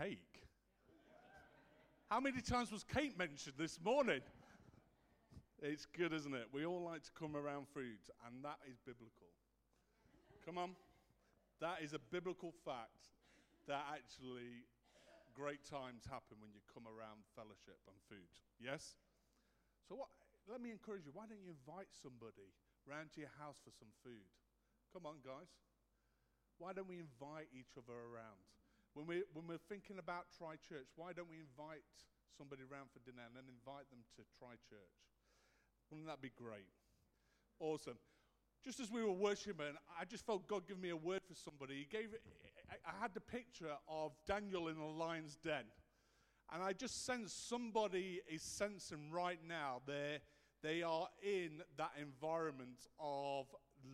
cake. How many times was cake mentioned this morning? It's good, isn't it? We all like to come around food, and that is biblical. Come on. That is a biblical fact that actually great times happen when you come around fellowship and food. Yes? So, what, let me encourage you why don't you invite somebody round to your house for some food? Come on, guys. Why don't we invite each other around? When, we, when we're thinking about Tri Church, why don't we invite somebody around for dinner and then invite them to Tri Church? Wouldn't that be great? Awesome. Just as we were worshiping, I just felt God give me a word for somebody. He gave, I had the picture of Daniel in the lion's den. And I just sense somebody is sensing right now they they are in that environment of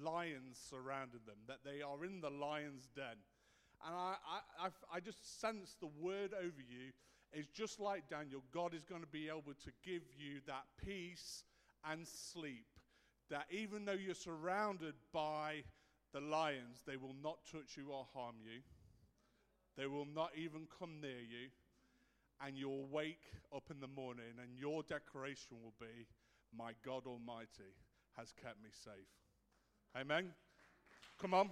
lions surrounding them, that they are in the lion's den. And I, I, I just sense the word over you is just like Daniel, God is going to be able to give you that peace and sleep. That even though you're surrounded by the lions, they will not touch you or harm you. They will not even come near you. And you'll wake up in the morning, and your declaration will be, My God Almighty has kept me safe. Amen. Come on.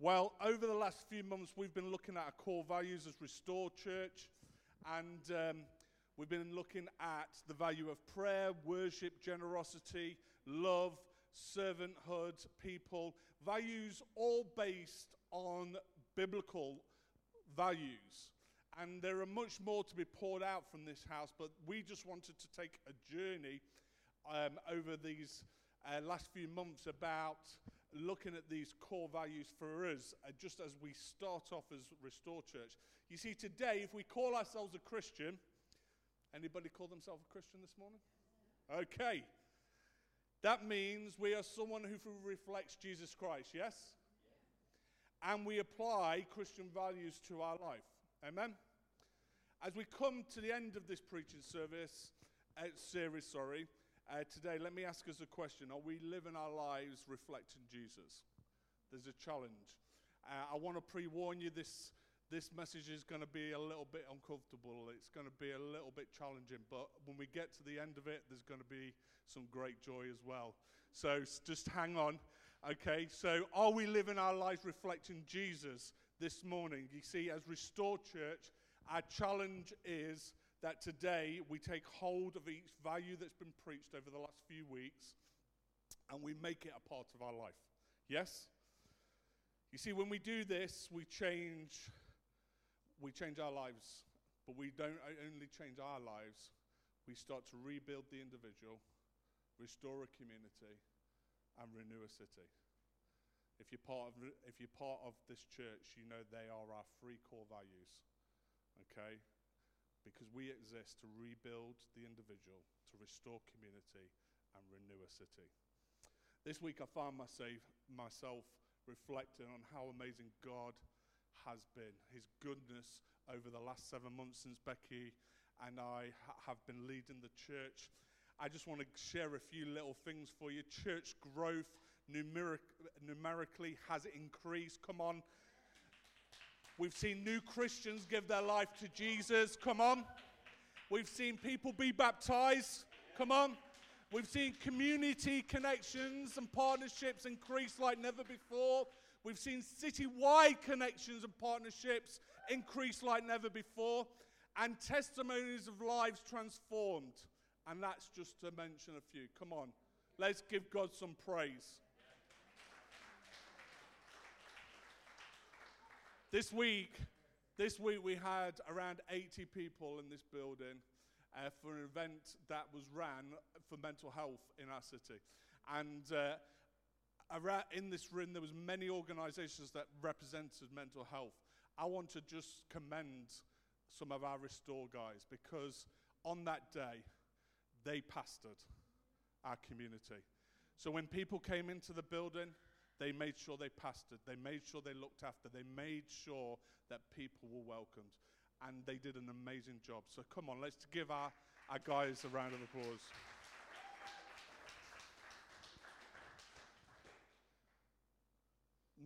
Well, over the last few months, we've been looking at our core values as Restore Church, and um, we've been looking at the value of prayer, worship, generosity, love, servanthood, people, values all based on biblical values. And there are much more to be poured out from this house, but we just wanted to take a journey um, over these uh, last few months about looking at these core values for us, uh, just as we start off as Restore Church. You see, today, if we call ourselves a Christian, anybody call themselves a Christian this morning? Okay. That means we are someone who reflects Jesus Christ, yes? And we apply Christian values to our life. Amen? As we come to the end of this preaching service, uh, series, sorry, uh, today, let me ask us a question. Are we living our lives reflecting Jesus? There's a challenge. Uh, I want to pre warn you this this message is going to be a little bit uncomfortable. It's going to be a little bit challenging, but when we get to the end of it, there's going to be some great joy as well. So just hang on. Okay, so are we living our lives reflecting Jesus this morning? You see, as Restore Church, our challenge is that today we take hold of each value that's been preached over the last few weeks and we make it a part of our life. Yes? You see, when we do this, we change we change our lives, but we don't only change our lives, we start to rebuild the individual, restore a community, and renew a city. If you're part of, if you're part of this church, you know they are our three core values. Okay? Because we exist to rebuild the individual, to restore community, and renew a city. This week I found myself, myself reflecting on how amazing God has been, his goodness over the last seven months since Becky and I ha- have been leading the church. I just want to share a few little things for you. Church growth numeric- numerically has increased. Come on. We've seen new Christians give their life to Jesus. Come on. We've seen people be baptized. Come on. We've seen community connections and partnerships increase like never before. We've seen city-wide connections and partnerships increase like never before, and testimonies of lives transformed. And that's just to mention a few. Come on, let's give God some praise. This week, this week we had around 80 people in this building uh, for an event that was ran for mental health in our city. And uh, in this room, there was many organizations that represented mental health. I want to just commend some of our Restore guys because on that day, they pastored our community. So when people came into the building, they made sure they pastored, they made sure they looked after, they made sure that people were welcomed. And they did an amazing job. So come on, let's give our, our guys a round of applause.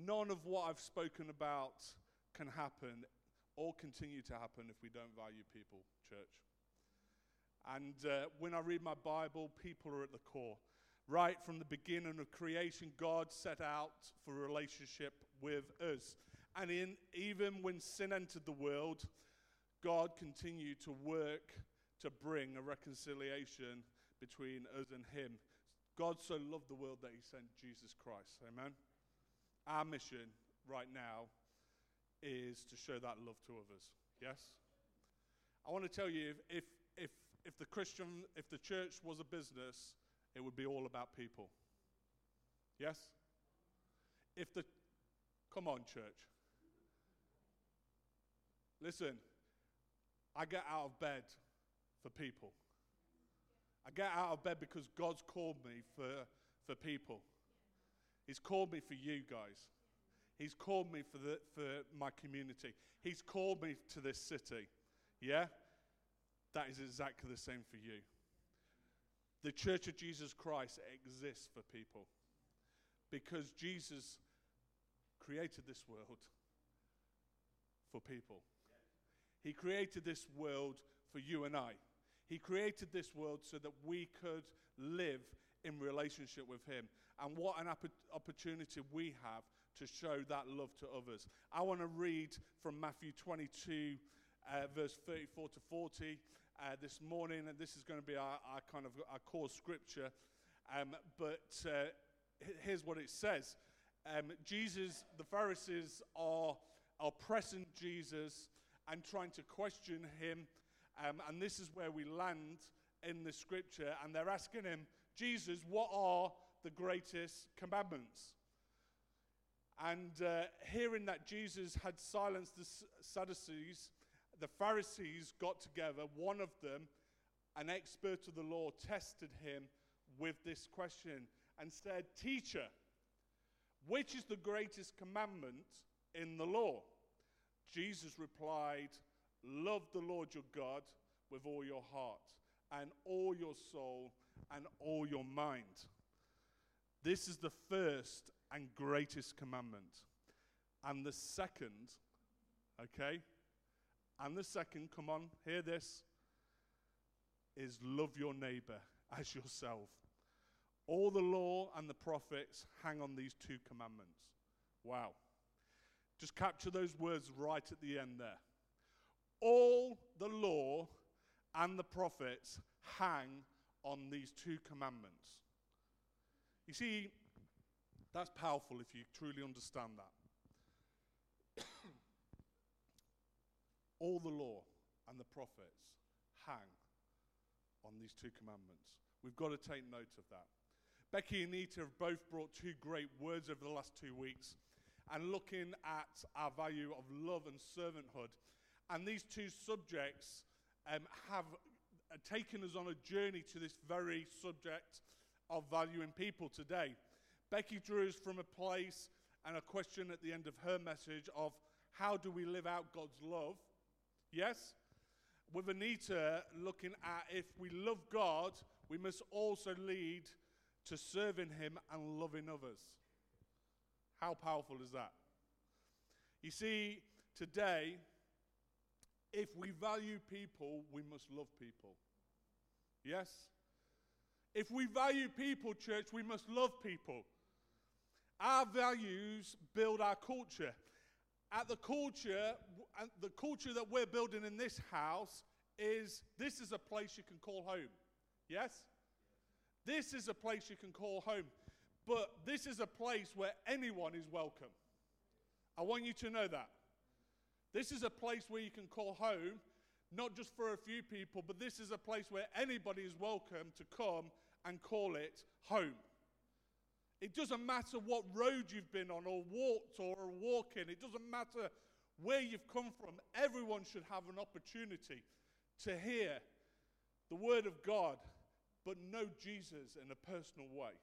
none of what I've spoken about can happen or continue to happen if we don't value people, church. And uh, when I read my Bible, people are at the core. Right from the beginning of creation, God set out for a relationship with us. And in, even when sin entered the world, God continued to work to bring a reconciliation between us and Him. God so loved the world that He sent Jesus Christ. Amen. Our mission right now is to show that love to others. Yes? I want to tell you if, if, if, if the Christian, if the church was a business, it would be all about people. Yes? If the, come on, church. Listen, I get out of bed for people. I get out of bed because God's called me for, for people. He's called me for you guys. He's called me for, the, for my community. He's called me to this city. Yeah? That is exactly the same for you. The Church of Jesus Christ exists for people because Jesus created this world for people. He created this world for you and I. He created this world so that we could live in relationship with Him. And what an opp- opportunity we have to show that love to others. I want to read from Matthew 22, uh, verse 34 to 40 uh, this morning, and this is going to be our, our kind of our core scripture. Um, but uh, here's what it says um, Jesus, the Pharisees are, are pressing Jesus and trying to question him. Um, and this is where we land in the scripture. And they're asking him, Jesus, what are the greatest commandments? And uh, hearing that Jesus had silenced the Sadducees, the Pharisees got together. One of them, an expert of the law, tested him with this question and said, Teacher, which is the greatest commandment in the law? Jesus replied, Love the Lord your God with all your heart and all your soul and all your mind. This is the first and greatest commandment. And the second, okay? And the second, come on, hear this, is love your neighbor as yourself. All the law and the prophets hang on these two commandments. Wow. Just capture those words right at the end there. All the law and the prophets hang on these two commandments. You see, that's powerful if you truly understand that. All the law and the prophets hang on these two commandments. We've got to take note of that. Becky and Nita have both brought two great words over the last two weeks and looking at our value of love and servanthood. And these two subjects um, have uh, taken us on a journey to this very subject of valuing people today. Becky drew us from a place and a question at the end of her message of how do we live out God's love? Yes? With Anita looking at if we love God, we must also lead to serving Him and loving others. How powerful is that? You see, today, if we value people, we must love people. Yes? If we value people, church, we must love people. Our values build our culture. At the culture, the culture that we're building in this house is this is a place you can call home. Yes? This is a place you can call home. But this is a place where anyone is welcome. I want you to know that. This is a place where you can call home, not just for a few people, but this is a place where anybody is welcome to come and call it home. It doesn't matter what road you've been on or walked or are walking. It doesn't matter where you've come from. Everyone should have an opportunity to hear the word of God, but know Jesus in a personal way.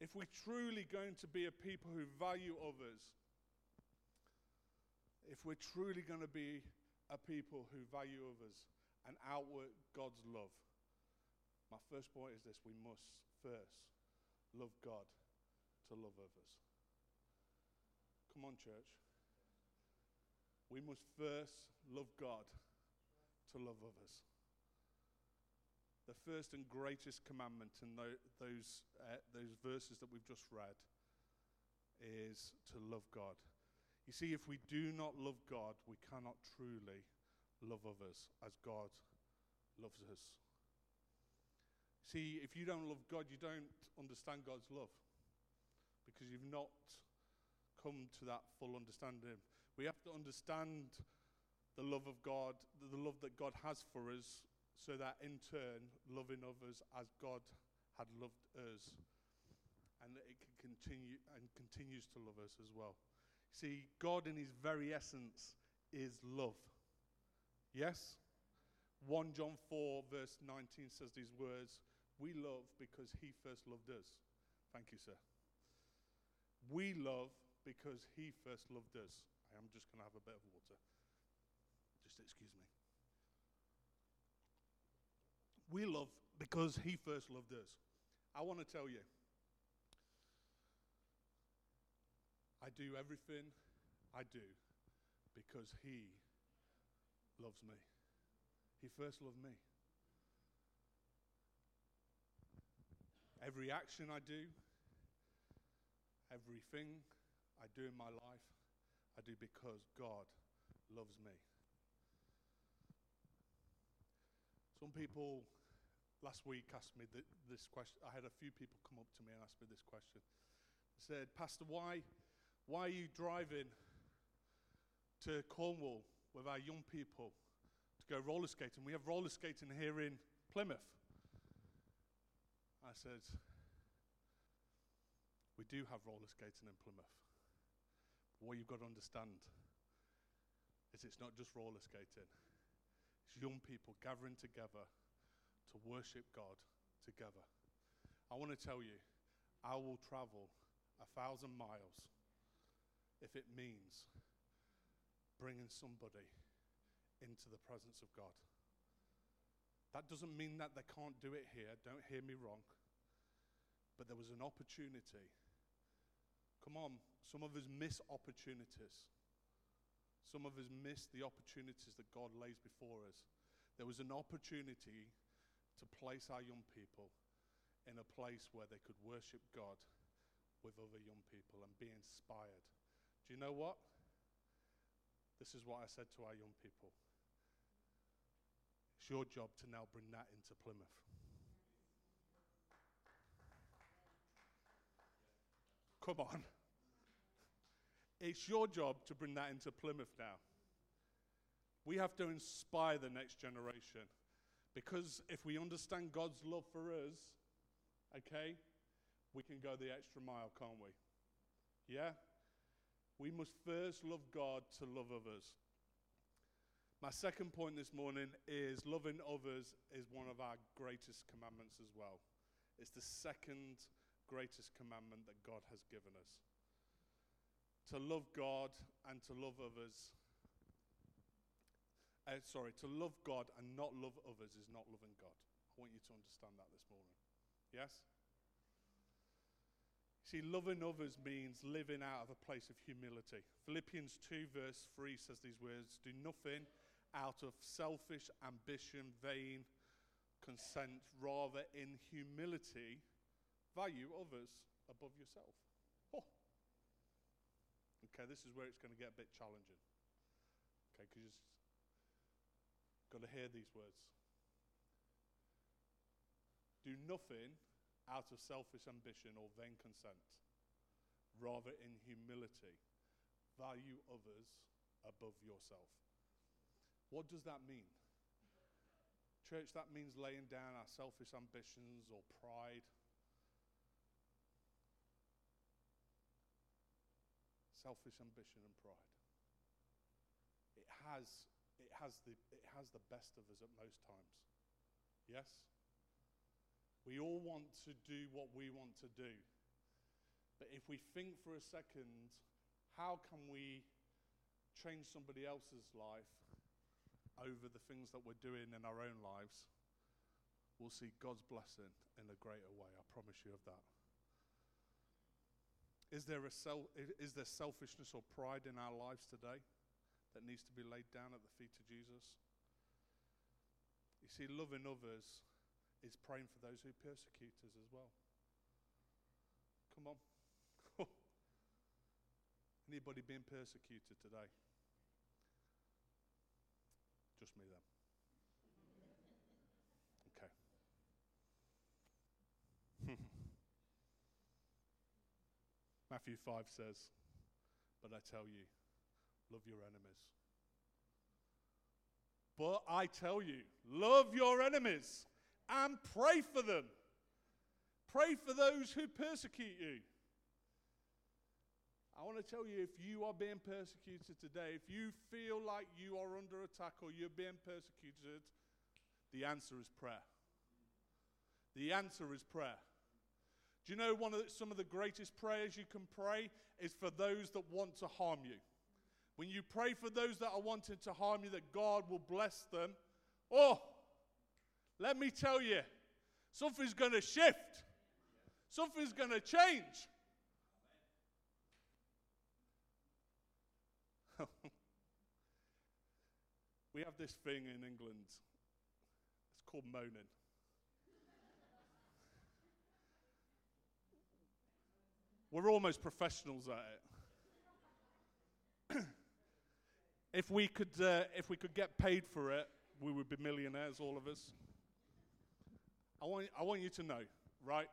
If we're truly going to be a people who value others, if we're truly going to be a people who value others and outwork God's love, my first point is this we must first love God to love others. Come on, church. We must first love God to love others. The first and greatest commandment in tho- those, uh, those verses that we've just read is to love God. You see, if we do not love God, we cannot truly love others as God loves us. See, if you don't love God, you don't understand God's love because you've not come to that full understanding. We have to understand the love of God, the love that God has for us, so that in turn, loving others as God had loved us, and that it can continue and continues to love us as well. See, God in his very essence is love. Yes? 1 John 4, verse 19 says these words We love because he first loved us. Thank you, sir. We love because he first loved us. I am just going to have a bit of water. Just excuse me. We love because he first loved us. I want to tell you, I do everything I do because he loves me. He first loved me. Every action I do, everything I do in my life, I do because God loves me. Some people last week asked me this question. I had a few people come up to me and ask me this question. They said, Pastor, why, why are you driving to Cornwall with our young people to go roller skating? We have roller skating here in Plymouth. I said, We do have roller skating in Plymouth. What you've got to understand is it's not just roller skating, it's young people gathering together to worship God together. I want to tell you, I will travel a thousand miles if it means bringing somebody into the presence of God. That doesn't mean that they can't do it here, don't hear me wrong. But there was an opportunity. Come on, some of us miss opportunities. Some of us miss the opportunities that God lays before us. There was an opportunity to place our young people in a place where they could worship God with other young people and be inspired. Do you know what? This is what I said to our young people. It's your job to now bring that into Plymouth. Come on. It's your job to bring that into Plymouth now. We have to inspire the next generation. Because if we understand God's love for us, okay, we can go the extra mile, can't we? Yeah? We must first love God to love others. My second point this morning is loving others is one of our greatest commandments as well. It's the second greatest commandment that God has given us. To love God and to love others. Uh, sorry, to love God and not love others is not loving God. I want you to understand that this morning. Yes? See, loving others means living out of a place of humility. Philippians 2, verse 3 says these words Do nothing out of selfish ambition, vain consent, rather in humility, value others above yourself. Oh. Okay, this is where it's going to get a bit challenging. Okay, because you've got to hear these words. Do nothing out of selfish ambition or vain consent, rather in humility, value others above yourself. What does that mean? Church, that means laying down our selfish ambitions or pride. Selfish ambition and pride. It has, it has, the, it has the best of us at most times. Yes? We all want to do what we want to do. But if we think for a second, how can we change somebody else's life over the things that we're doing in our own lives? We'll see God's blessing in a greater way. I promise you of that. Is there, a sel- is there selfishness or pride in our lives today that needs to be laid down at the feet of Jesus? You see, loving others is praying for those who persecute us as well. Come on. Anybody being persecuted today? Just me then. Okay. Matthew 5 says, But I tell you, love your enemies. But I tell you, love your enemies and pray for them. Pray for those who persecute you. I want to tell you if you are being persecuted today, if you feel like you are under attack or you're being persecuted, the answer is prayer. The answer is prayer. Do you know one of the, some of the greatest prayers you can pray is for those that want to harm you? When you pray for those that are wanting to harm you, that God will bless them. Oh, let me tell you, something's going to shift. Something's going to change. we have this thing in England. It's called moaning. We're almost professionals at it. if we could, uh, if we could get paid for it, we would be millionaires, all of us. I want, I want you to know, right?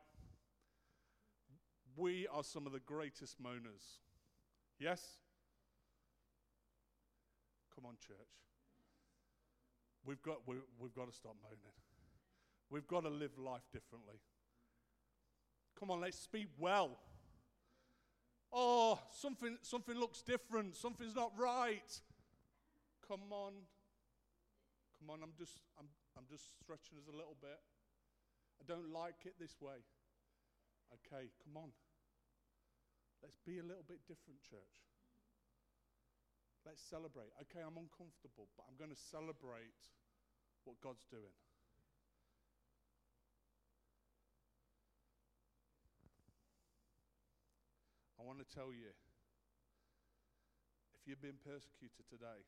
We are some of the greatest moaners. Yes? Come on, church. We've got, we, we've got to stop moaning. We've got to live life differently. Come on, let's speak well. Oh, something, something looks different. Something's not right. Come on. Come on, I'm just, I'm, I'm just stretching us a little bit. I don't like it this way. Okay, come on. Let's be a little bit different, church. Let's celebrate. Okay, I'm uncomfortable, but I'm going to celebrate what God's doing. I want to tell you if you've been persecuted today,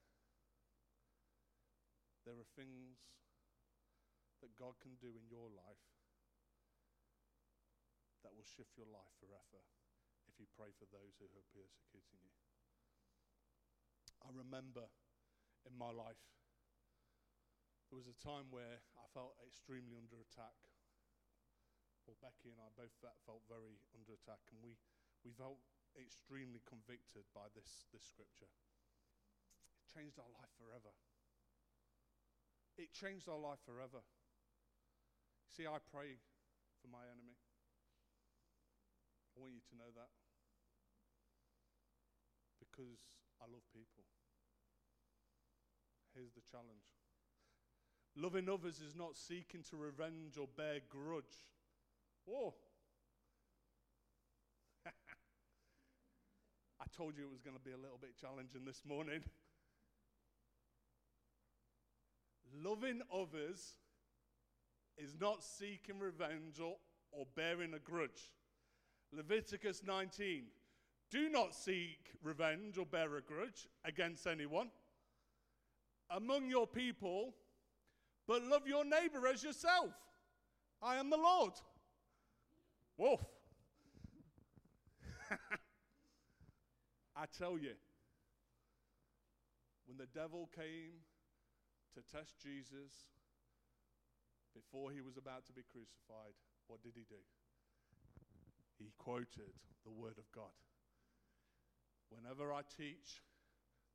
there are things that God can do in your life that will shift your life forever if you pray for those who are persecuting you. I remember in my life, there was a time where I felt extremely under attack. Well, Becky and I both felt very under attack, and we, we felt extremely convicted by this, this scripture. It changed our life forever. It changed our life forever. See, I pray for my enemy. I want you to know that. Because I love people. Here's the challenge loving others is not seeking to revenge or bear grudge. Whoa. I told you it was going to be a little bit challenging this morning. Loving others is not seeking revenge or, or bearing a grudge. Leviticus 19. Do not seek revenge or bear a grudge against anyone among your people, but love your neighbor as yourself. I am the Lord. Wolf. I tell you, when the devil came to test Jesus before he was about to be crucified, what did he do? He quoted the Word of God. Whenever I teach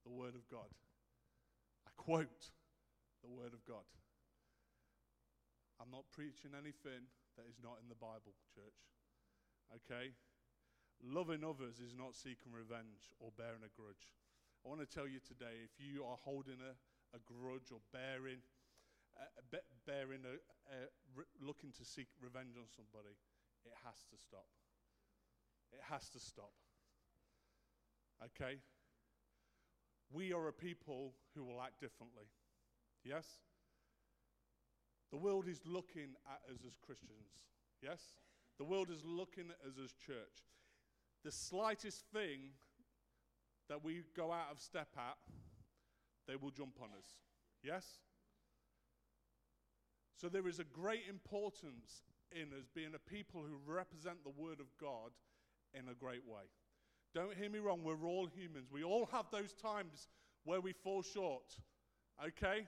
the Word of God, quote the Word of God. I'm not preaching anything that is not in the Bible, church. Okay? Loving others is not seeking revenge or bearing a grudge. I want to tell you today if you are holding a, a grudge or bearing, uh, be, bearing a, uh, re- looking to seek revenge on somebody, it has to stop. It has to stop. Okay? We are a people who will act differently. Yes? The world is looking at us as Christians. Yes? The world is looking at us as church. the slightest thing that we go out of step at, they will jump on us. Yes? So there is a great importance in us being a people who represent the Word of God in a great way. Don't hear me wrong, we're all humans. We all have those times where we fall short. Okay?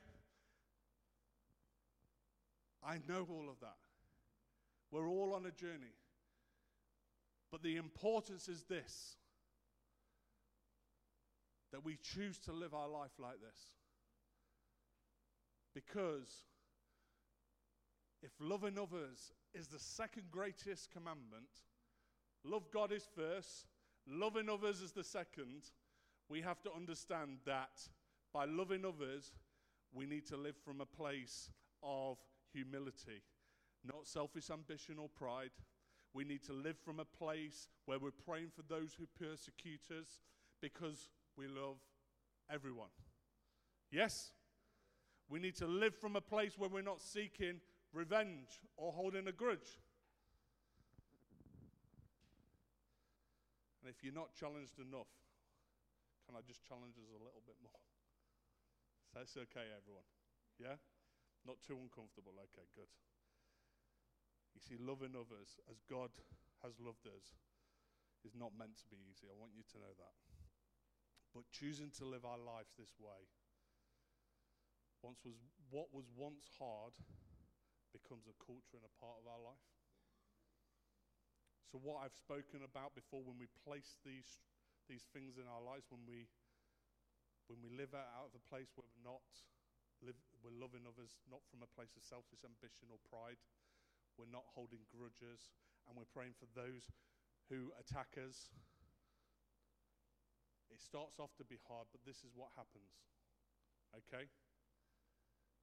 I know all of that. We're all on a journey. But the importance is this that we choose to live our life like this. Because if loving others is the second greatest commandment, love God is first, loving others is the second, we have to understand that by loving others, we need to live from a place of humility, not selfish ambition or pride. We need to live from a place where we're praying for those who persecute us because we love everyone. Yes? We need to live from a place where we're not seeking revenge or holding a grudge. And if you're not challenged enough, can I just challenge us a little bit more? So that's okay, everyone. Yeah? Not too uncomfortable. Okay, good. You see, loving others as God has loved us is not meant to be easy. I want you to know that. But choosing to live our lives this way, once was what was once hard becomes a culture and a part of our life. So what I've spoken about before when we place these these things in our lives when we when we live out of a place where we're not live, we're loving others not from a place of selfish ambition or pride. We're not holding grudges and we're praying for those who attack us. It starts off to be hard but this is what happens okay?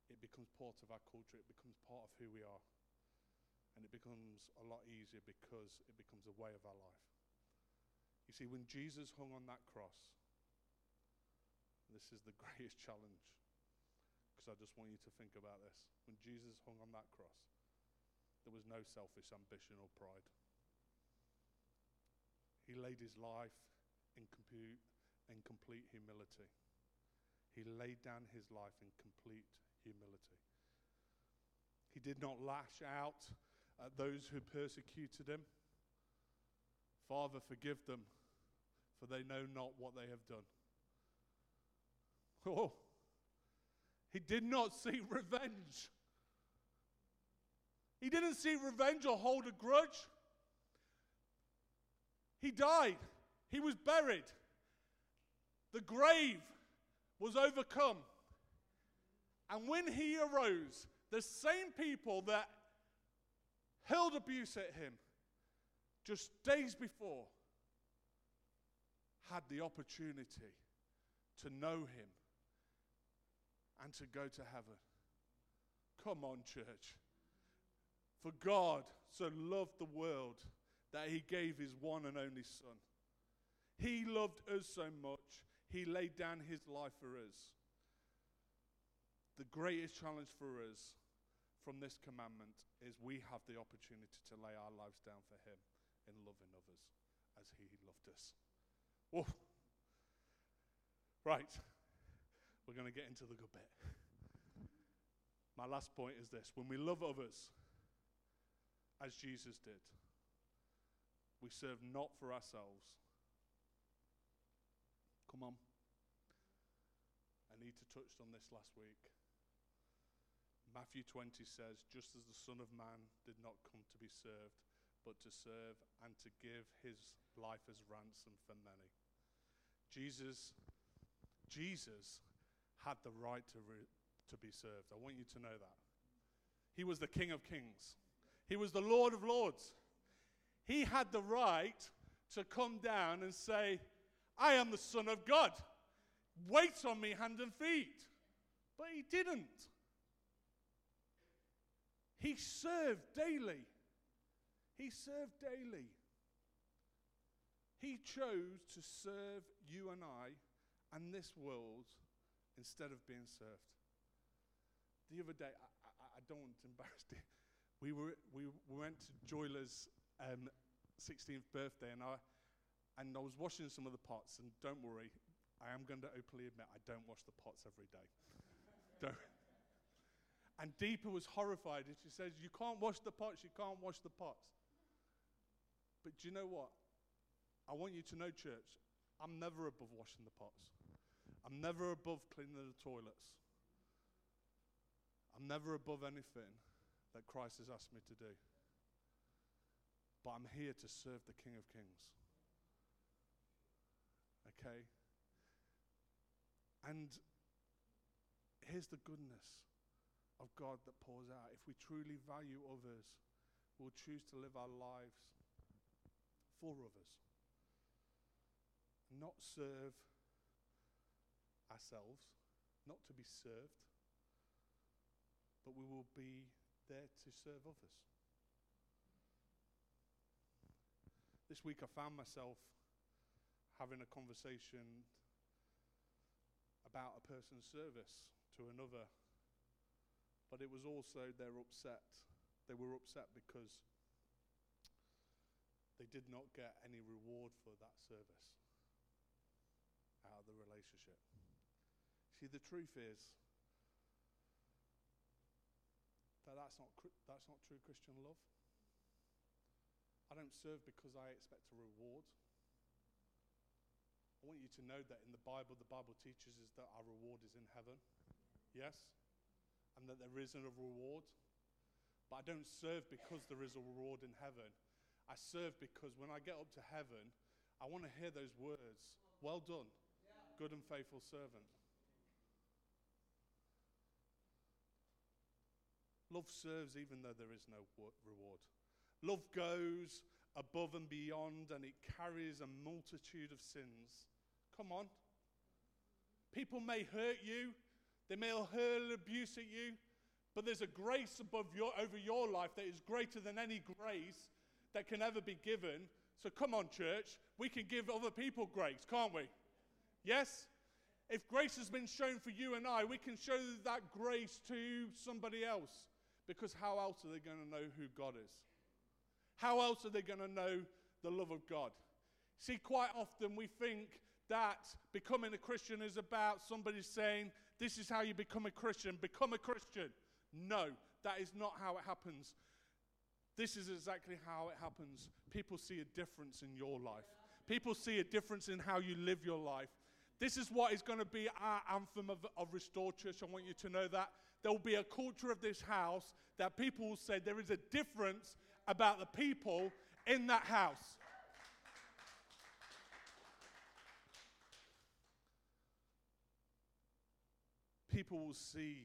It becomes part of our culture. It becomes part of who we are and it becomes a lot easier because it becomes a way of our life you see, when Jesus hung on that cross, this is the greatest challenge, because I just want you to think about this. When Jesus hung on that cross, there was no selfish ambition or pride. He laid his life in, in complete humility. He laid down his life in complete humility. He did not lash out at those who persecuted him. Father, forgive them, for they know not what they have done. Oh, he did not seek revenge. He didn't seek revenge or hold a grudge. He died. He was buried. The grave was overcome. And when he arose, the same people that hurled abuse at him just days before had the opportunity to know him and to go to heaven. Come on, church. For God so loved the world that he gave his one and only Son. He loved us so much, he laid down his life for us. The greatest challenge for us from this commandment is we have the opportunity to lay our lives down for him in loving others as he loved us. Right. We're going to get into the good bit. My last point is this when we love others, as Jesus did, we serve not for ourselves. Come on. Anita touched on this last week. Matthew 20 says, Just as the Son of Man did not come to be served, but to serve and to give his life as ransom for many. Jesus, Jesus had the right to, re- to be served. I want you to know that. He was the King of Kings, He was the Lord of Lords. He had the right to come down and say, I am the Son of God. Wait on me, hand and feet. But he didn't. He served daily. He served daily. He chose to serve you and I and this world instead of being served. The other day, I, I, I don't want to embarrass you. We, were, we, we went to Joyla's um, 16th birthday, and I, And I was washing some of the pots, and don't worry, I am going to openly admit I don't wash the pots every day. don't. And Deepa was horrified, and she says, You can't wash the pots, you can't wash the pots. But do you know what? I want you to know, church, I'm never above washing the pots. I'm never above cleaning the toilets. I'm never above anything that Christ has asked me to do. But I'm here to serve the King of Kings. Okay? And here's the goodness of God that pours out. If we truly value others, we'll choose to live our lives for others, not serve ourselves, not to be served, but we will be there to serve others. This week I found myself having a conversation about a person's service to another, but it was also they're upset. They were upset because they did not get any reward for that service out of the relationship. See, the truth is that that's not, that's not true Christian love. I don't serve because I expect a reward. I want you to know that in the Bible, the Bible teaches us that our reward is in heaven. Yes? And that there isn't a reward. But I don't serve because there is a reward in heaven. I serve because when I get up to heaven, I want to hear those words Well done, good and faithful servant. Love serves even though there is no reward. Love goes above and beyond and it carries a multitude of sins. Come on. People may hurt you, they may hurl abuse at you, but there's a grace above your, over your life that is greater than any grace that can ever be given. So come on, church, we can give other people grace, can't we? Yes? If grace has been shown for you and I, we can show that grace to somebody else. Because how else are they going to know who God is? How else are they going to know the love of God? See, quite often we think that becoming a Christian is about somebody saying, This is how you become a Christian, become a Christian. No, that is not how it happens. This is exactly how it happens. People see a difference in your life, people see a difference in how you live your life. This is what is going to be our anthem of, of Restore Church. I want you to know that. There will be a culture of this house that people will say there is a difference about the people in that house. People will see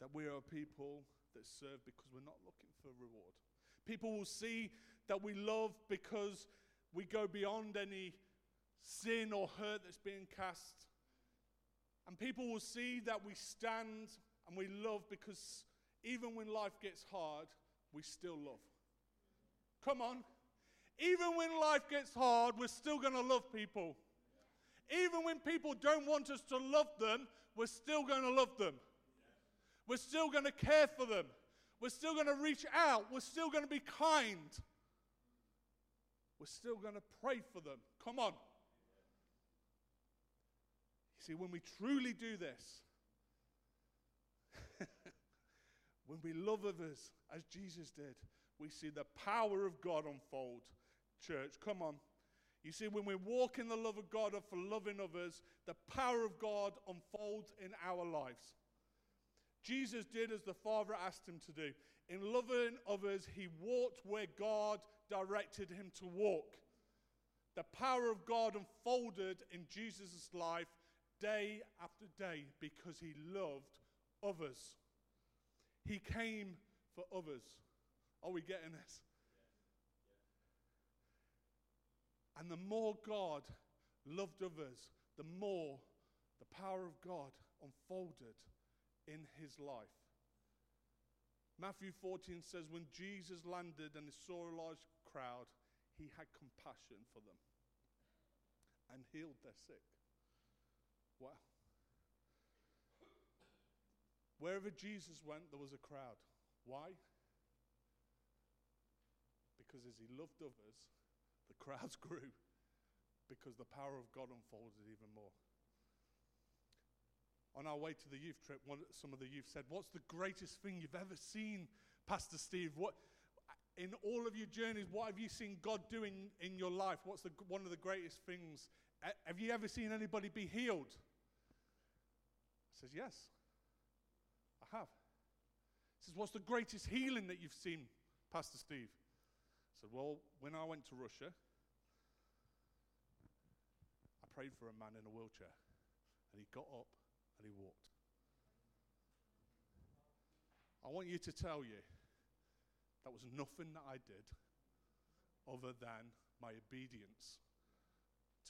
that we are a people that serve because we're not looking for reward. People will see that we love because we go beyond any sin or hurt that's being cast. And people will see that we stand and we love because even when life gets hard, we still love. Come on. Even when life gets hard, we're still going to love people. Even when people don't want us to love them, we're still going to love them. We're still going to care for them. We're still going to reach out. We're still going to be kind. We're still going to pray for them. Come on. You see, when we truly do this, when we love others as Jesus did, we see the power of God unfold. Church, come on. You see, when we walk in the love of God or for loving others, the power of God unfolds in our lives. Jesus did as the Father asked him to do. In loving others, he walked where God directed him to walk. The power of God unfolded in Jesus' life day after day because he loved others. He came for others. Are we getting this? And the more God loved others, the more the power of God unfolded in his life. Matthew 14 says, When Jesus landed and he saw a large crowd, he had compassion for them and healed their sick. Wow. Wherever Jesus went, there was a crowd. Why? Because as he loved others, the crowds grew because the power of God unfolded even more. On our way to the youth trip, one, some of the youth said, What's the greatest thing you've ever seen, Pastor Steve? What, in all of your journeys, what have you seen God doing in your life? What's the, one of the greatest things? Have you ever seen anybody be healed? I says, Yes, I have. He says, What's the greatest healing that you've seen, Pastor Steve? I said, Well, when I went to Russia, prayed for a man in a wheelchair, and he got up and he walked. I want you to tell you that was nothing that I did other than my obedience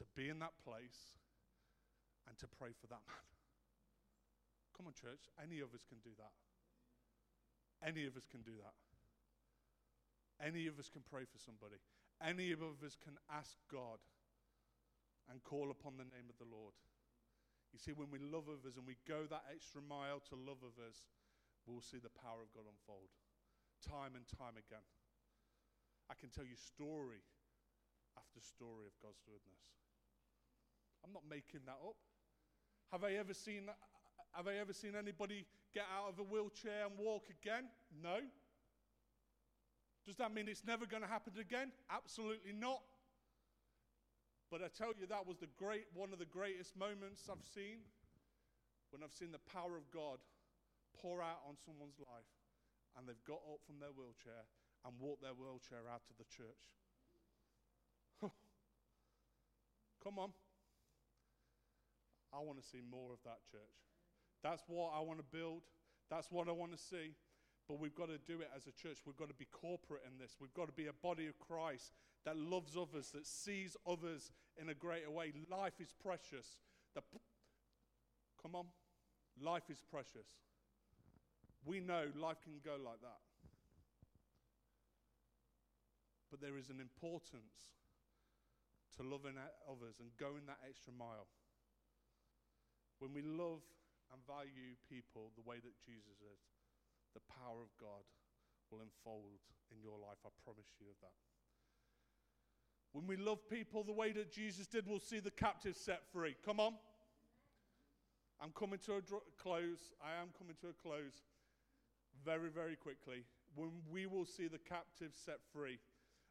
to be in that place and to pray for that man. Come on, church. Any of us can do that. Any of us can do that. Any of us can pray for somebody. Any of us can ask God and call upon the name of the Lord. You see, when we love others and we go that extra mile to love others, we'll see the power of God unfold time and time again. I can tell you story after story of God's goodness. I'm not making that up. Have I ever seen have I ever seen anybody get out of a wheelchair and walk again? No. Does that mean it's never going to happen again? Absolutely not. But I tell you, that was the great, one of the greatest moments I've seen when I've seen the power of God pour out on someone's life and they've got up from their wheelchair and walked their wheelchair out to the church. Come on. I want to see more of that church. That's what I want to build. That's what I want to see. But we've got to do it as a church. We've got to be corporate in this. We've got to be a body of Christ that loves others, that sees others in a greater way. Life is precious. The, come on. Life is precious. We know life can go like that. But there is an importance to loving others and going that extra mile. When we love and value people the way that Jesus is, the power of God will unfold in your life. I promise you of that. When we love people the way that Jesus did, we'll see the captives set free. Come on. I'm coming to a dr- close. I am coming to a close very, very quickly. When we will see the captives set free.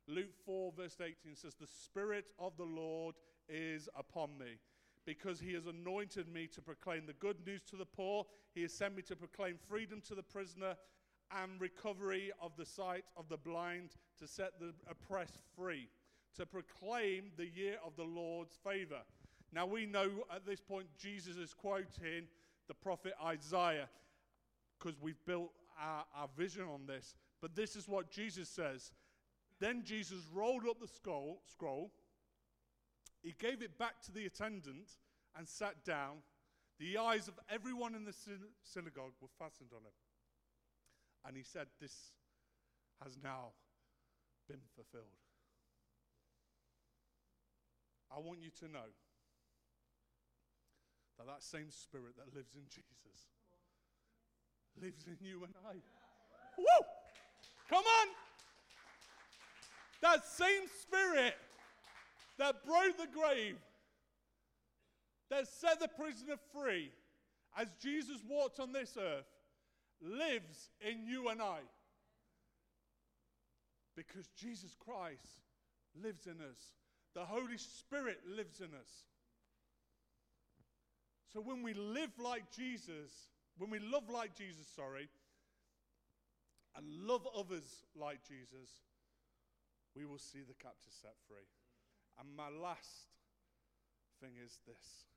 Luke 4, verse 18 says, The Spirit of the Lord is upon me because he has anointed me to proclaim the good news to the poor. He has sent me to proclaim freedom to the prisoner and recovery of the sight of the blind, to set the oppressed free to proclaim the year of the Lord's favor. Now we know at this point Jesus is quoting the prophet Isaiah because we've built our, our vision on this. But this is what Jesus says. Then Jesus rolled up the scroll, scroll, he gave it back to the attendant and sat down. The eyes of everyone in the synagogue were fastened on him. And he said, This has now been fulfilled. I want you to know that that same spirit that lives in Jesus lives in you and I. Woo! Come on! That same spirit that broke the grave, that set the prisoner free as Jesus walked on this earth, lives in you and I. Because Jesus Christ lives in us. The Holy Spirit lives in us. So when we live like Jesus, when we love like Jesus, sorry, and love others like Jesus, we will see the captives set free. And my last thing is this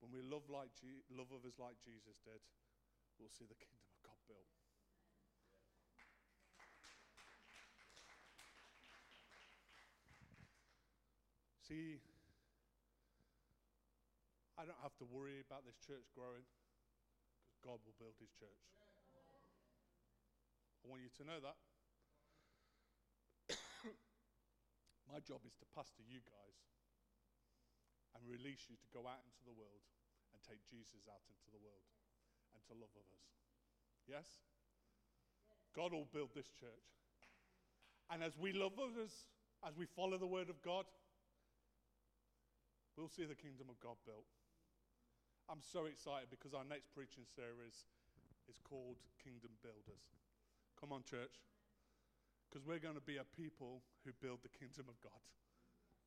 when we love, like Je- love others like Jesus did, we'll see the kingdom of God built. See, I don't have to worry about this church growing because God will build his church. I want you to know that. My job is to pastor you guys and release you to go out into the world and take Jesus out into the world and to love others. Yes? God will build this church. And as we love others as we follow the word of God, we'll see the kingdom of God built. I'm so excited because our next preaching series is called Kingdom Builders. Come on, church. Because we're going to be a people who build the kingdom of God.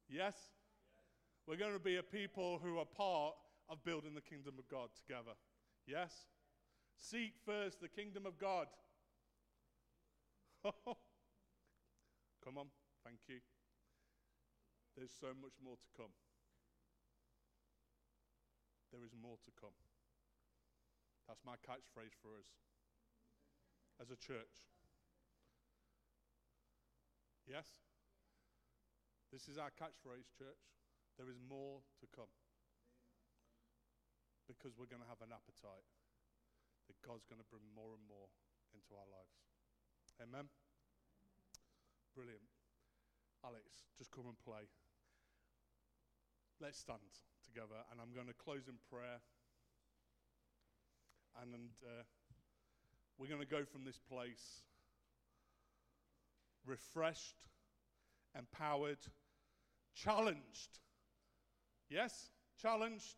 Yes? We're going to be a people who are part of building the kingdom of God together. Yes? Seek first the kingdom of God. Come on. Thank you. There's so much more to come. There is more to come. That's my catchphrase for us as a church. Yes? This is our catchphrase, church. There is more to come. Because we're going to have an appetite that God's going to bring more and more into our lives. Amen? Brilliant. Alex, just come and play. Let's stand together, and I'm going to close in prayer. And uh, we're going to go from this place refreshed, empowered, challenged. Yes? Challenged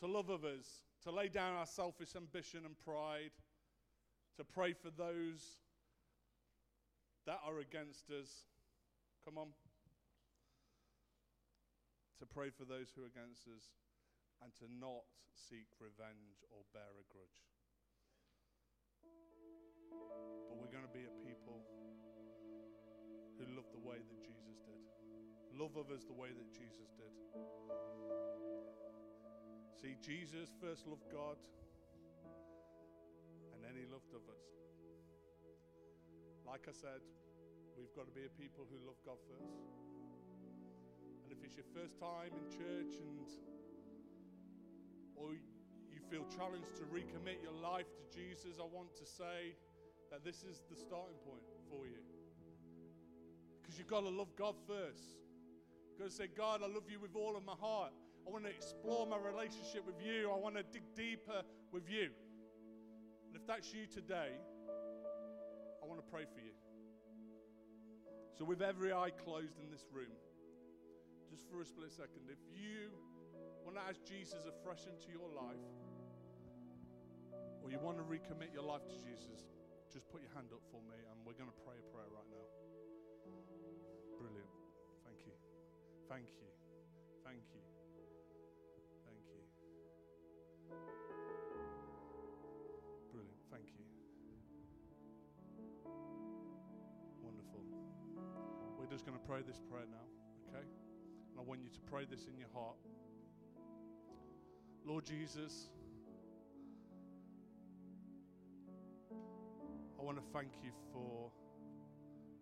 to love others, to lay down our selfish ambition and pride, to pray for those that are against us. Come on. To pray for those who are against us and to not seek revenge or bear a grudge. Love the way that Jesus did. Love others the way that Jesus did. See, Jesus first loved God and then he loved others. Like I said, we've got to be a people who love God first. And if it's your first time in church and or you feel challenged to recommit your life to Jesus, I want to say that this is the starting point for you. Because you've got to love God first. You've got to say, God, I love you with all of my heart. I want to explore my relationship with you. I want to dig deeper with you. And if that's you today, I want to pray for you. So, with every eye closed in this room, just for a split second, if you want to ask Jesus afresh into your life, or you want to recommit your life to Jesus, just put your hand up for me and we're going to pray a prayer right now. Thank you. Thank you. Thank you. Brilliant. Thank you. Wonderful. We're just going to pray this prayer now, okay? And I want you to pray this in your heart. Lord Jesus, I want to thank you for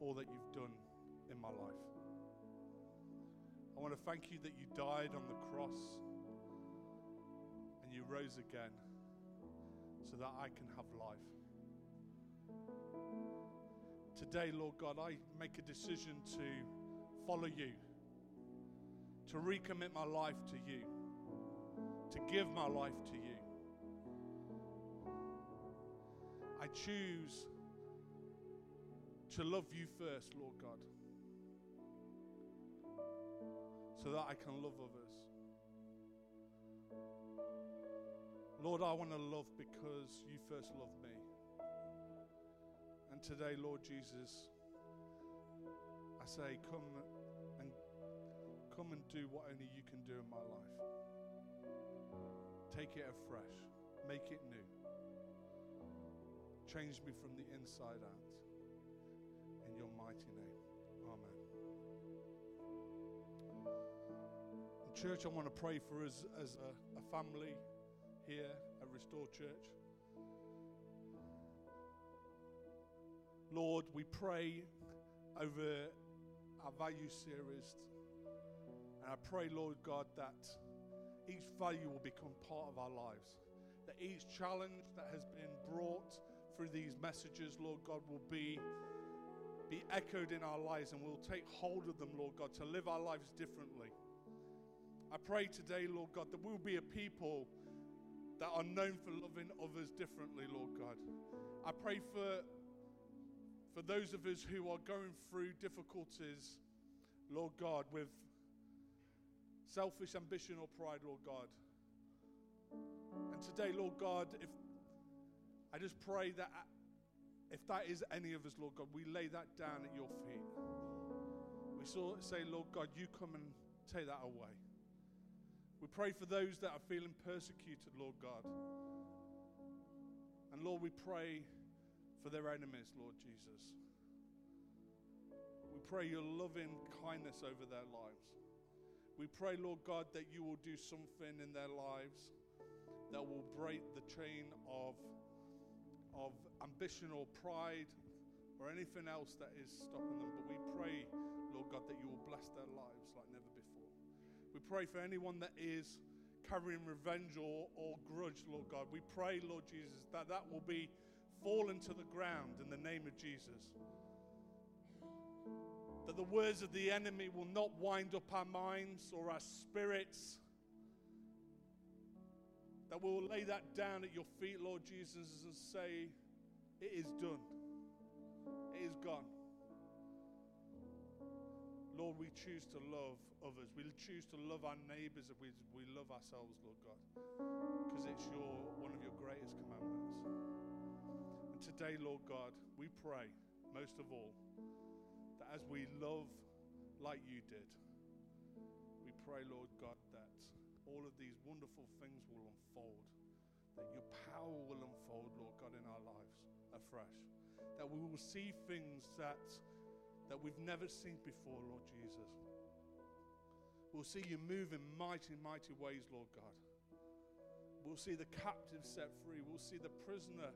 all that you've done in my life. I want to thank you that you died on the cross and you rose again so that I can have life. Today, Lord God, I make a decision to follow you, to recommit my life to you, to give my life to you. I choose to love you first, Lord God, so that I can love others. Lord, I want to love because you first loved me. And today, Lord Jesus, I say, come and come and do what only you can do in my life. Take it afresh, make it new. Change me from the inside out. In your mighty name. Amen. Church, I want to pray for us as a, a family here at Restore Church. Lord, we pray over our value series. And I pray, Lord God, that each value will become part of our lives. That each challenge that has been brought through these messages, Lord God, will be, be echoed in our lives and we'll take hold of them, Lord God, to live our lives differently. I pray today, Lord God, that we'll be a people that are known for loving others differently, Lord God. I pray for, For those of us who are going through difficulties, Lord God, with selfish ambition or pride, Lord God. And today, Lord God, if I just pray that if that is any of us, Lord God, we lay that down at your feet. We say, Lord God, you come and take that away. We pray for those that are feeling persecuted, Lord God. And Lord, we pray for their enemies, Lord Jesus. We pray your loving kindness over their lives. We pray, Lord God, that you will do something in their lives that will break the chain of, of ambition or pride or anything else that is stopping them. But we pray, Lord God, that you will bless their lives like never before. Pray for anyone that is carrying revenge or, or grudge, Lord God. We pray, Lord Jesus, that that will be fallen to the ground in the name of Jesus that the words of the enemy will not wind up our minds or our spirits. That we will lay that down at your feet, Lord Jesus, and say, It is done. It is gone. Lord, we choose to love others. We choose to love our neighbors as we, we love ourselves, Lord God, because it's your one of your greatest commandments. And today, Lord God, we pray most of all that as we love like you did, we pray, Lord God, that all of these wonderful things will unfold, that your power will unfold, Lord God, in our lives afresh, that we will see things that, that we've never seen before, Lord Jesus. We'll see you move in mighty, mighty ways, Lord God. We'll see the captive set free. We'll see the prisoner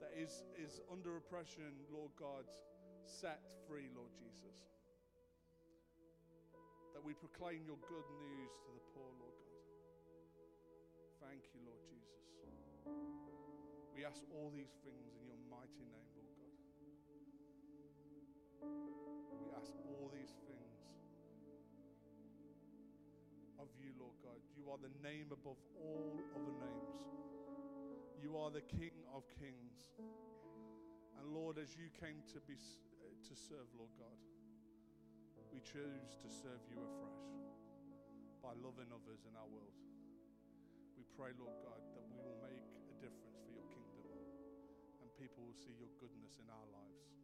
that is, is under oppression, Lord God, set free, Lord Jesus. That we proclaim your good news to the poor, Lord God. Thank you, Lord Jesus. We ask all these things in your mighty name. We ask all these things of you, Lord God. You are the name above all other names. You are the King of kings. And Lord, as you came to be uh, to serve, Lord God, we choose to serve you afresh by loving others in our world. We pray, Lord God, that we will make a difference for your kingdom and people will see your goodness in our lives.